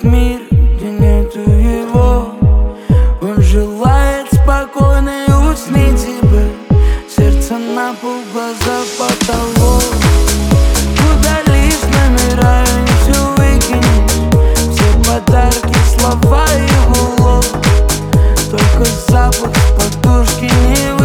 Этот мир, где нету его. Он желает спокойно и усни тебе Сердце на пол, глаза потолок Куда лишь номера, все выкинешь Все подарки, слова и улов. Только запах с подушки не